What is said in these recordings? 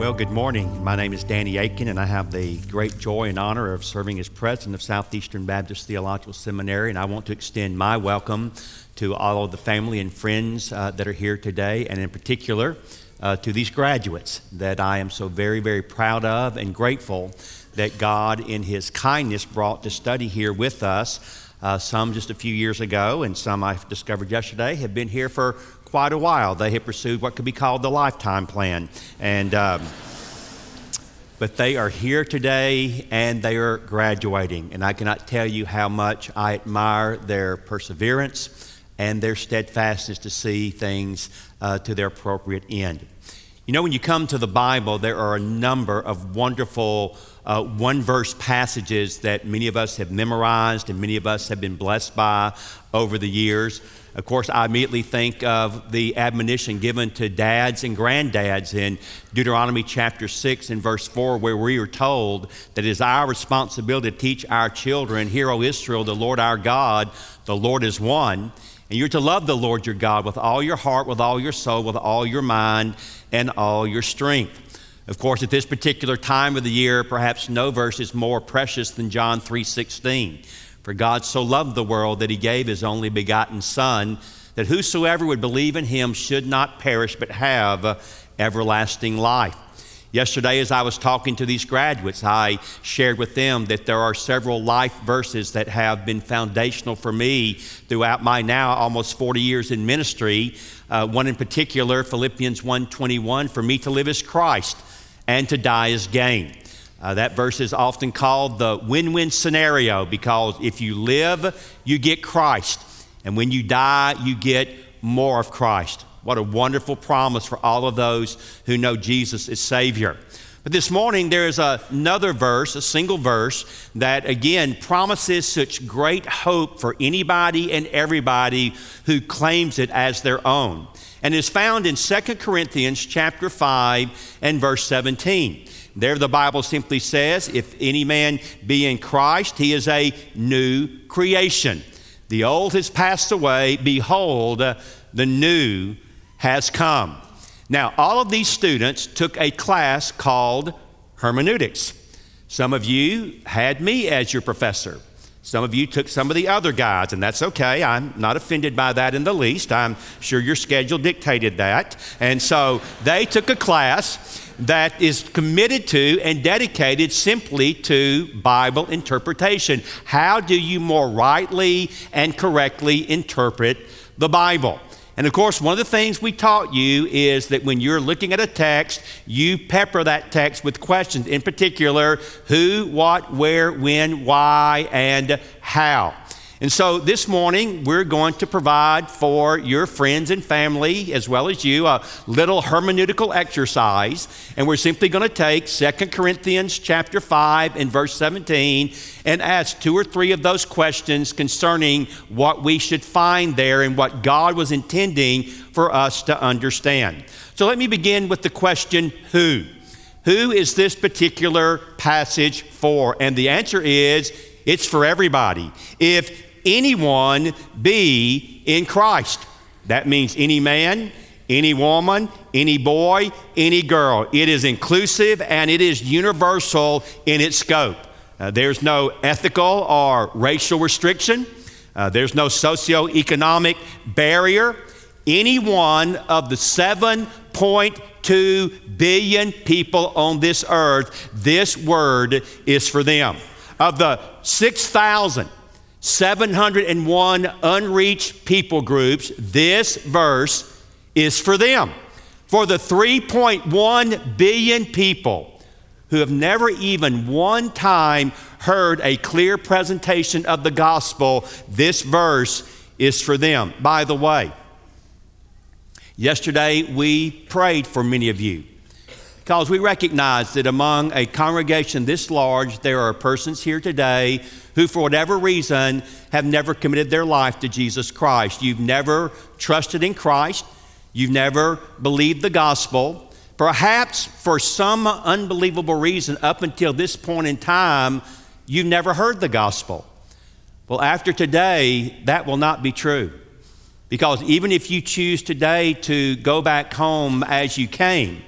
Well, good morning. My name is Danny Akin, and I have the great joy and honor of serving as president of Southeastern Baptist Theological Seminary. And I want to extend my welcome to all of the family and friends uh, that are here today, and in particular uh, to these graduates that I am so very, very proud of and grateful that God, in His kindness, brought to study here with us. Uh, some just a few years ago, and some I've discovered yesterday have been here for quite a while. They have pursued what could be called the lifetime plan. And, um, but they are here today and they are graduating. And I cannot tell you how much I admire their perseverance and their steadfastness to see things uh, to their appropriate end. You know, when you come to the Bible, there are a number of wonderful uh, one verse passages that many of us have memorized and many of us have been blessed by over the years. Of course, I immediately think of the admonition given to dads and granddads in Deuteronomy chapter 6 and verse 4, where we are told that it is our responsibility to teach our children, Hear, O Israel, the Lord our God, the Lord is one. And you're to love the Lord your God with all your heart, with all your soul, with all your mind, and all your strength. Of course, at this particular time of the year, perhaps no verse is more precious than John 3:16. For God so loved the world that he gave his only begotten son that whosoever would believe in him should not perish but have everlasting life. Yesterday, as I was talking to these graduates, I shared with them that there are several life verses that have been foundational for me throughout my now almost 40 years in ministry. Uh, one in particular, Philippians 1:21, for me to live as Christ and to die is gain. Uh, that verse is often called the win win scenario because if you live, you get Christ. And when you die, you get more of Christ. What a wonderful promise for all of those who know Jesus as Savior. But this morning, there is another verse, a single verse, that again promises such great hope for anybody and everybody who claims it as their own. And is found in 2 Corinthians chapter 5 and verse 17. There, the Bible simply says, If any man be in Christ, he is a new creation. The old has passed away. Behold, the new has come. Now, all of these students took a class called hermeneutics. Some of you had me as your professor. Some of you took some of the other guys, and that's okay. I'm not offended by that in the least. I'm sure your schedule dictated that. And so they took a class that is committed to and dedicated simply to Bible interpretation. How do you more rightly and correctly interpret the Bible? And of course, one of the things we taught you is that when you're looking at a text, you pepper that text with questions, in particular, who, what, where, when, why, and how. And so this morning, we're going to provide for your friends and family, as well as you, a little hermeneutical exercise. And we're simply going to take 2 Corinthians chapter 5 and verse 17 and ask two or three of those questions concerning what we should find there and what God was intending for us to understand. So let me begin with the question who? Who is this particular passage for? And the answer is it's for everybody. If anyone be in Christ. That means any man, any woman, any boy, any girl. It is inclusive and it is universal in its scope. Uh, there's no ethical or racial restriction. Uh, there's no socioeconomic barrier. Any one of the 7.2 billion people on this earth, this word is for them. Of the 6,000 701 unreached people groups, this verse is for them. For the 3.1 billion people who have never even one time heard a clear presentation of the gospel, this verse is for them. By the way, yesterday we prayed for many of you. Because we recognize that among a congregation this large, there are persons here today who, for whatever reason, have never committed their life to Jesus Christ. You've never trusted in Christ, you've never believed the gospel. Perhaps for some unbelievable reason, up until this point in time, you've never heard the gospel. Well, after today, that will not be true. Because even if you choose today to go back home as you came,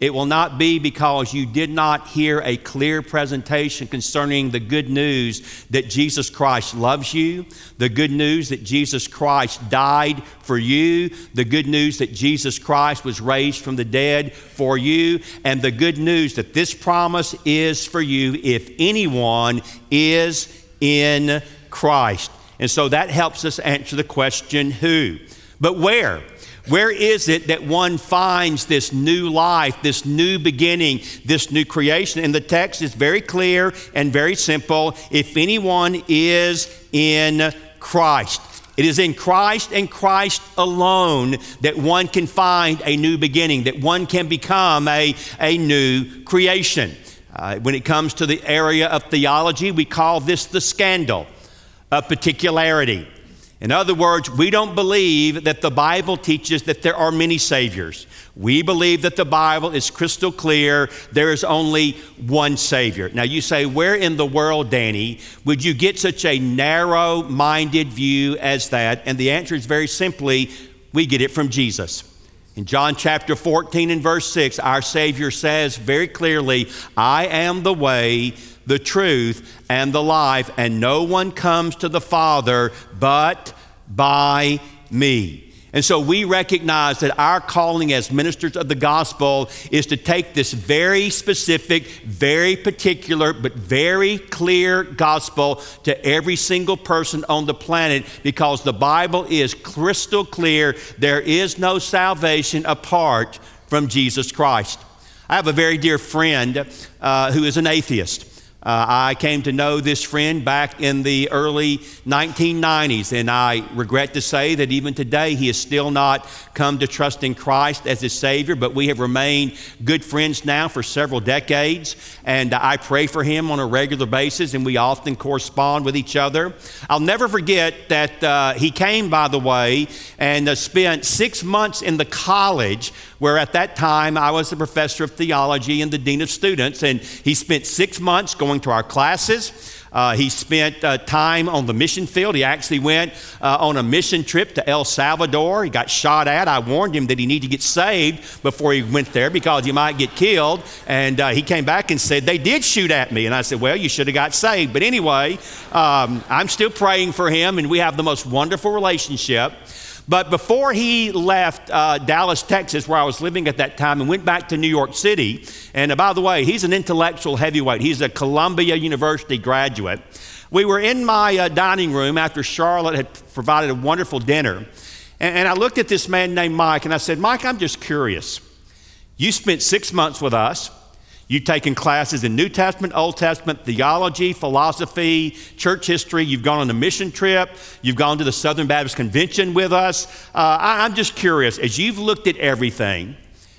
it will not be because you did not hear a clear presentation concerning the good news that Jesus Christ loves you, the good news that Jesus Christ died for you, the good news that Jesus Christ was raised from the dead for you, and the good news that this promise is for you if anyone is in Christ. And so that helps us answer the question who. But where? Where is it that one finds this new life, this new beginning, this new creation? And the text is very clear and very simple. If anyone is in Christ, it is in Christ and Christ alone that one can find a new beginning, that one can become a, a new creation. Uh, when it comes to the area of theology, we call this the scandal of particularity. In other words, we don't believe that the Bible teaches that there are many Saviors. We believe that the Bible is crystal clear. There is only one Savior. Now, you say, where in the world, Danny, would you get such a narrow minded view as that? And the answer is very simply we get it from Jesus. In John chapter 14 and verse 6, our Savior says very clearly, I am the way, the truth, and the life, and no one comes to the Father but by me. And so we recognize that our calling as ministers of the gospel is to take this very specific, very particular, but very clear gospel to every single person on the planet because the Bible is crystal clear. There is no salvation apart from Jesus Christ. I have a very dear friend uh, who is an atheist. Uh, I came to know this friend back in the early 1990s, and I regret to say that even today he has still not come to trust in Christ as his Savior, but we have remained good friends now for several decades, and I pray for him on a regular basis, and we often correspond with each other. I'll never forget that uh, he came, by the way, and uh, spent six months in the college where at that time I was a professor of theology and the dean of students, and he spent six months going to our classes. Uh, he spent uh, time on the mission field. He actually went uh, on a mission trip to El Salvador. He got shot at. I warned him that he needed to get saved before he went there because he might get killed. And uh, he came back and said, They did shoot at me. And I said, Well, you should have got saved. But anyway, um, I'm still praying for him, and we have the most wonderful relationship. But before he left uh, Dallas, Texas, where I was living at that time, and went back to New York City, and uh, by the way, he's an intellectual heavyweight, he's a Columbia University graduate. We were in my uh, dining room after Charlotte had provided a wonderful dinner. And, and I looked at this man named Mike, and I said, Mike, I'm just curious. You spent six months with us. You've taken classes in New Testament, Old Testament, theology, philosophy, church history. You've gone on a mission trip. You've gone to the Southern Baptist Convention with us. Uh, I, I'm just curious, as you've looked at everything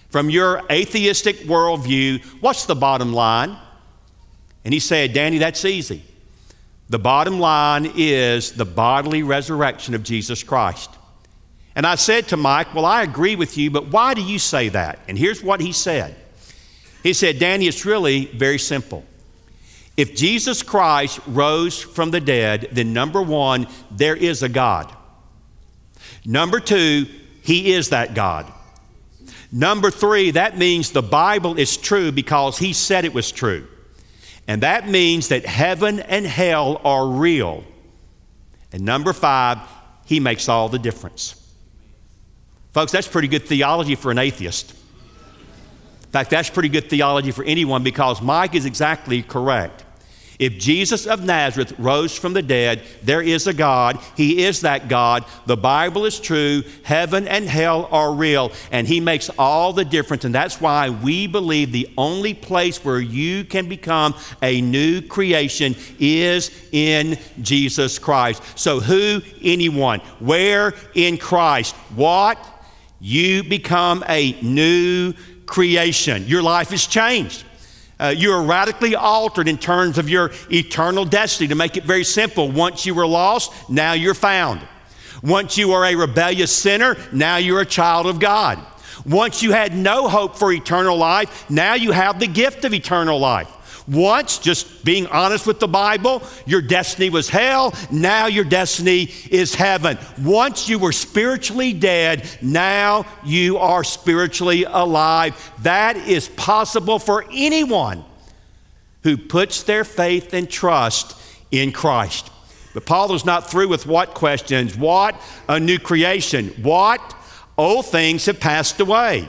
from your atheistic worldview, what's the bottom line? And he said, Danny, that's easy. The bottom line is the bodily resurrection of Jesus Christ. And I said to Mike, Well, I agree with you, but why do you say that? And here's what he said he said, Danny, it's really very simple. If Jesus Christ rose from the dead, then number one, there is a God. Number two, He is that God. Number three, that means the Bible is true because He said it was true. And that means that heaven and hell are real. And number five, He makes all the difference. Folks, that's pretty good theology for an atheist. In fact, that's pretty good theology for anyone because Mike is exactly correct. If Jesus of Nazareth rose from the dead, there is a God. He is that God. The Bible is true. Heaven and hell are real. And He makes all the difference. And that's why we believe the only place where you can become a new creation is in Jesus Christ. So, who? Anyone. Where? In Christ. What? you become a new creation. Your life is changed. Uh, you are radically altered in terms of your eternal destiny. To make it very simple, once you were lost, now you're found. Once you were a rebellious sinner, now you're a child of God. Once you had no hope for eternal life, now you have the gift of eternal life. Once, just being honest with the Bible, your destiny was hell. Now your destiny is heaven. Once you were spiritually dead, now you are spiritually alive. That is possible for anyone who puts their faith and trust in Christ. But Paul is not through with what questions? What? A new creation. What? Old things have passed away.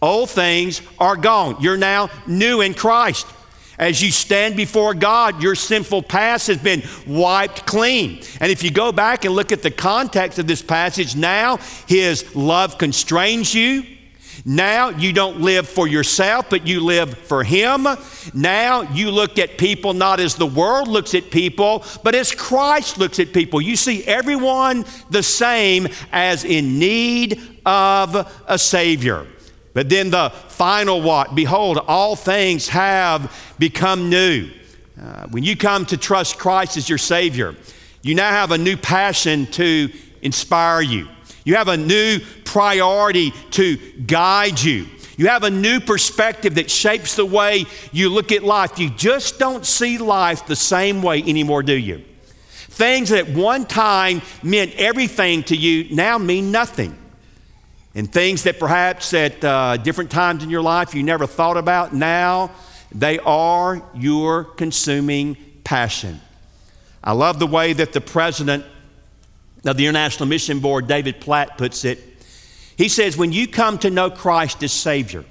Old things are gone. You're now new in Christ. As you stand before God, your sinful past has been wiped clean. And if you go back and look at the context of this passage, now His love constrains you. Now you don't live for yourself, but you live for Him. Now you look at people not as the world looks at people, but as Christ looks at people. You see everyone the same as in need of a Savior. But then the final what? Behold, all things have become new. Uh, when you come to trust Christ as your Savior, you now have a new passion to inspire you. You have a new priority to guide you. You have a new perspective that shapes the way you look at life. You just don't see life the same way anymore, do you? Things that at one time meant everything to you now mean nothing and things that perhaps at uh, different times in your life you never thought about, now they are your consuming passion. I love the way that the president of the International Mission Board, David Platt, puts it. He says, When you come to know Christ as Savior,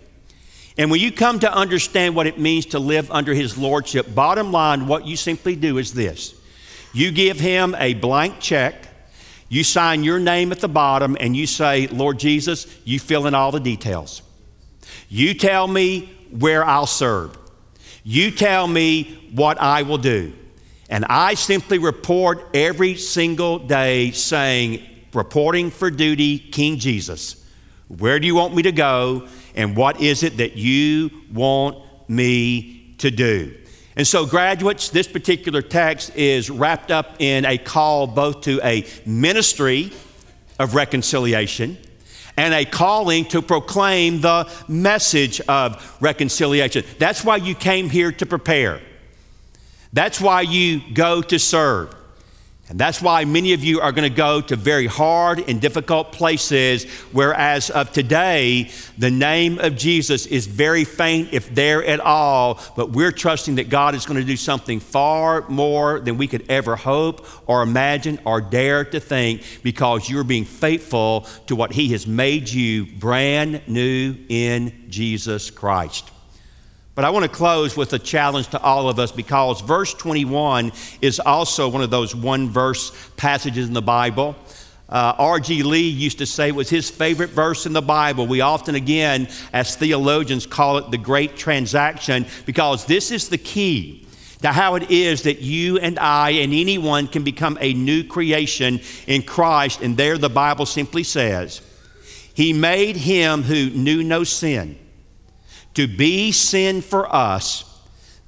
and when you come to understand what it means to live under His Lordship, bottom line, what you simply do is this you give Him a blank check you sign your name at the bottom and you say, Lord Jesus, you fill in all the details. You tell me where I'll serve. You tell me what I will do. And I simply report every single day saying, reporting for duty, King Jesus. Where do you want me to go? And what is it that you want me to do? And so, graduates, this particular text is wrapped up in a call both to a ministry of reconciliation and a calling to proclaim the message of reconciliation. That's why you came here to prepare. That's why you go to serve. And that's why many of you are going to go to very hard and difficult places, whereas of today, the name of Jesus is very faint, if there at all. But we're trusting that God is going to do something far more than we could ever hope or imagine or dare to think because you're being faithful to what He has made you brand new in Jesus Christ. But I want to close with a challenge to all of us because verse 21 is also one of those one verse passages in the Bible. Uh, R.G. Lee used to say it was his favorite verse in the Bible. We often, again, as theologians, call it the great transaction because this is the key to how it is that you and I and anyone can become a new creation in Christ. And there the Bible simply says, He made him who knew no sin to be sin for us,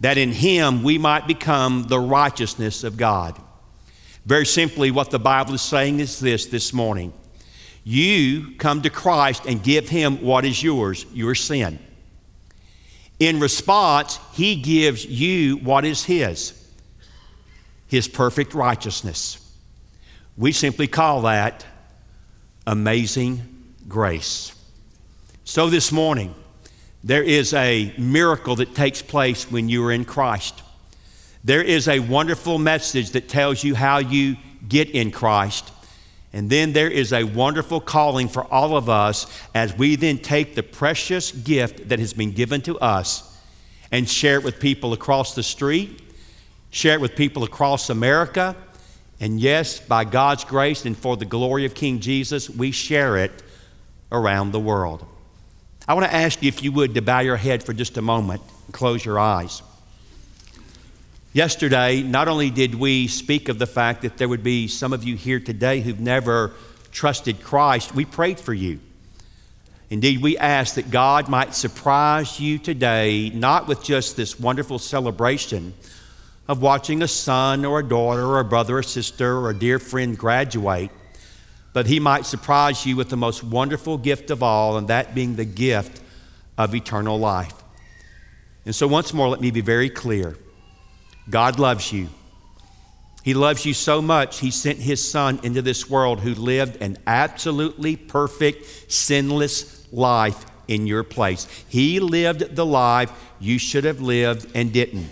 that in him we might become the righteousness of God. Very simply, what the Bible is saying is this this morning. You come to Christ and give him what is yours, your sin. In response, he gives you what is his, his perfect righteousness. We simply call that amazing grace. So this morning, there is a miracle that takes place when you are in Christ. There is a wonderful message that tells you how you get in Christ. And then there is a wonderful calling for all of us as we then take the precious gift that has been given to us and share it with people across the street, share it with people across America. And yes, by God's grace and for the glory of King Jesus, we share it around the world. I want to ask you, if you would, to bow your head for just a moment and close your eyes. Yesterday, not only did we speak of the fact that there would be some of you here today who've never trusted Christ, we prayed for you. Indeed, we ask that God might surprise you today, not with just this wonderful celebration of watching a son or a daughter or a brother or sister or a dear friend graduate, but He might surprise you with the most wonderful gift of all, and that being the gift of eternal life. And so, once more, let me be very clear God loves you. He loves you so much, He sent His Son into this world who lived an absolutely perfect, sinless life in your place. He lived the life you should have lived and didn't.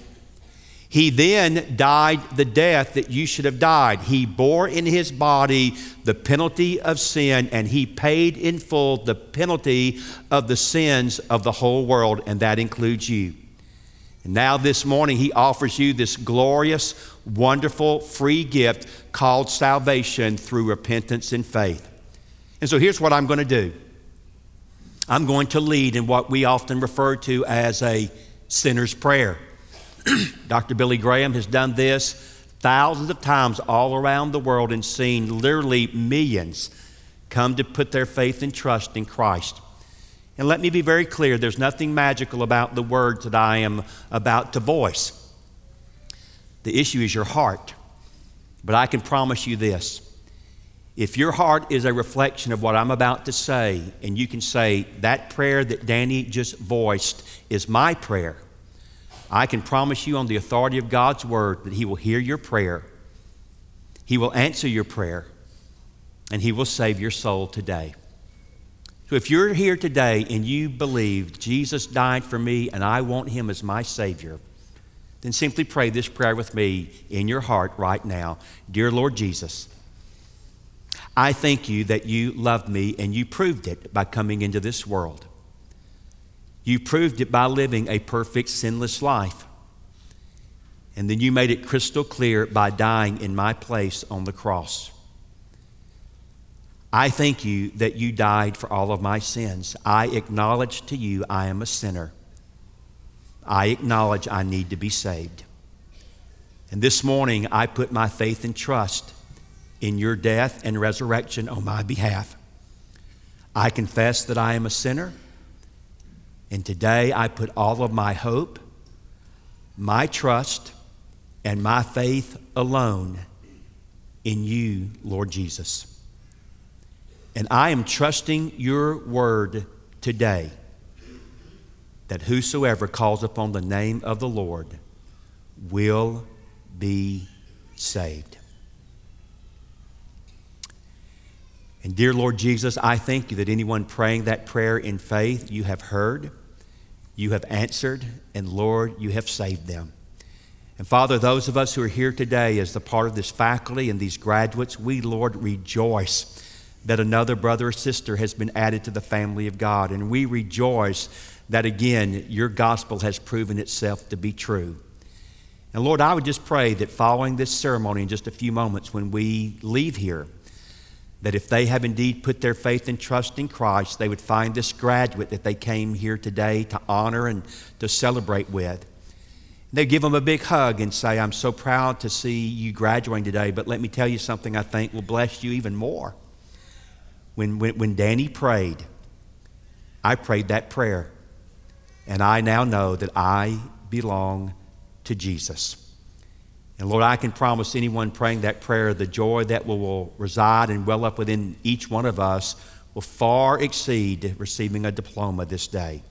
He then died the death that you should have died. He bore in his body the penalty of sin, and he paid in full the penalty of the sins of the whole world, and that includes you. And now, this morning, he offers you this glorious, wonderful, free gift called salvation through repentance and faith. And so, here's what I'm going to do I'm going to lead in what we often refer to as a sinner's prayer. Dr. Billy Graham has done this thousands of times all around the world and seen literally millions come to put their faith and trust in Christ. And let me be very clear there's nothing magical about the words that I am about to voice. The issue is your heart. But I can promise you this if your heart is a reflection of what I'm about to say, and you can say, that prayer that Danny just voiced is my prayer, I can promise you on the authority of God's word that He will hear your prayer, He will answer your prayer, and He will save your soul today. So if you're here today and you believe Jesus died for me and I want Him as my Savior, then simply pray this prayer with me in your heart right now. Dear Lord Jesus, I thank you that you loved me and you proved it by coming into this world. You proved it by living a perfect, sinless life. And then you made it crystal clear by dying in my place on the cross. I thank you that you died for all of my sins. I acknowledge to you I am a sinner. I acknowledge I need to be saved. And this morning I put my faith and trust in your death and resurrection on my behalf. I confess that I am a sinner. And today I put all of my hope, my trust, and my faith alone in you, Lord Jesus. And I am trusting your word today that whosoever calls upon the name of the Lord will be saved. And dear Lord Jesus, I thank you that anyone praying that prayer in faith, you have heard, you have answered, and Lord, you have saved them. And Father, those of us who are here today as the part of this faculty and these graduates, we, Lord, rejoice that another brother or sister has been added to the family of God. And we rejoice that, again, your gospel has proven itself to be true. And Lord, I would just pray that following this ceremony in just a few moments when we leave here, that if they have indeed put their faith and trust in Christ, they would find this graduate that they came here today to honor and to celebrate with. They give them a big hug and say, I'm so proud to see you graduating today, but let me tell you something I think will bless you even more. When, when, when Danny prayed, I prayed that prayer, and I now know that I belong to Jesus. And Lord, I can promise anyone praying that prayer the joy that will, reside and well up within each one of us will far exceed receiving a diploma this day.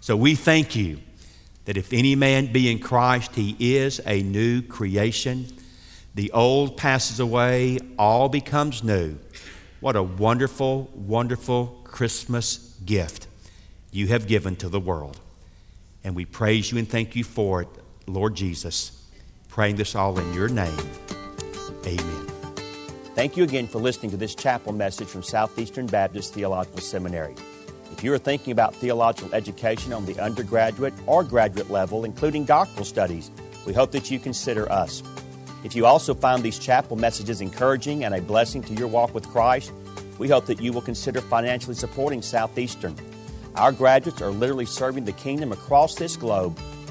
So we thank you that if any man be in Christ, he is a new creation. The old passes away, all becomes new. What a wonderful, wonderful Christmas gift you have given to the world. And we praise you and thank you for it, Lord Jesus praying this all in your name. Amen. Thank you again for listening to this chapel message from Southeastern Baptist Theological Seminary. If you are thinking about theological education on the undergraduate or graduate level, including doctoral studies, we hope that you consider us. If you also find these chapel messages encouraging and a blessing to your walk with Christ, we hope that you will consider financially supporting Southeastern. Our graduates are literally serving the kingdom across this globe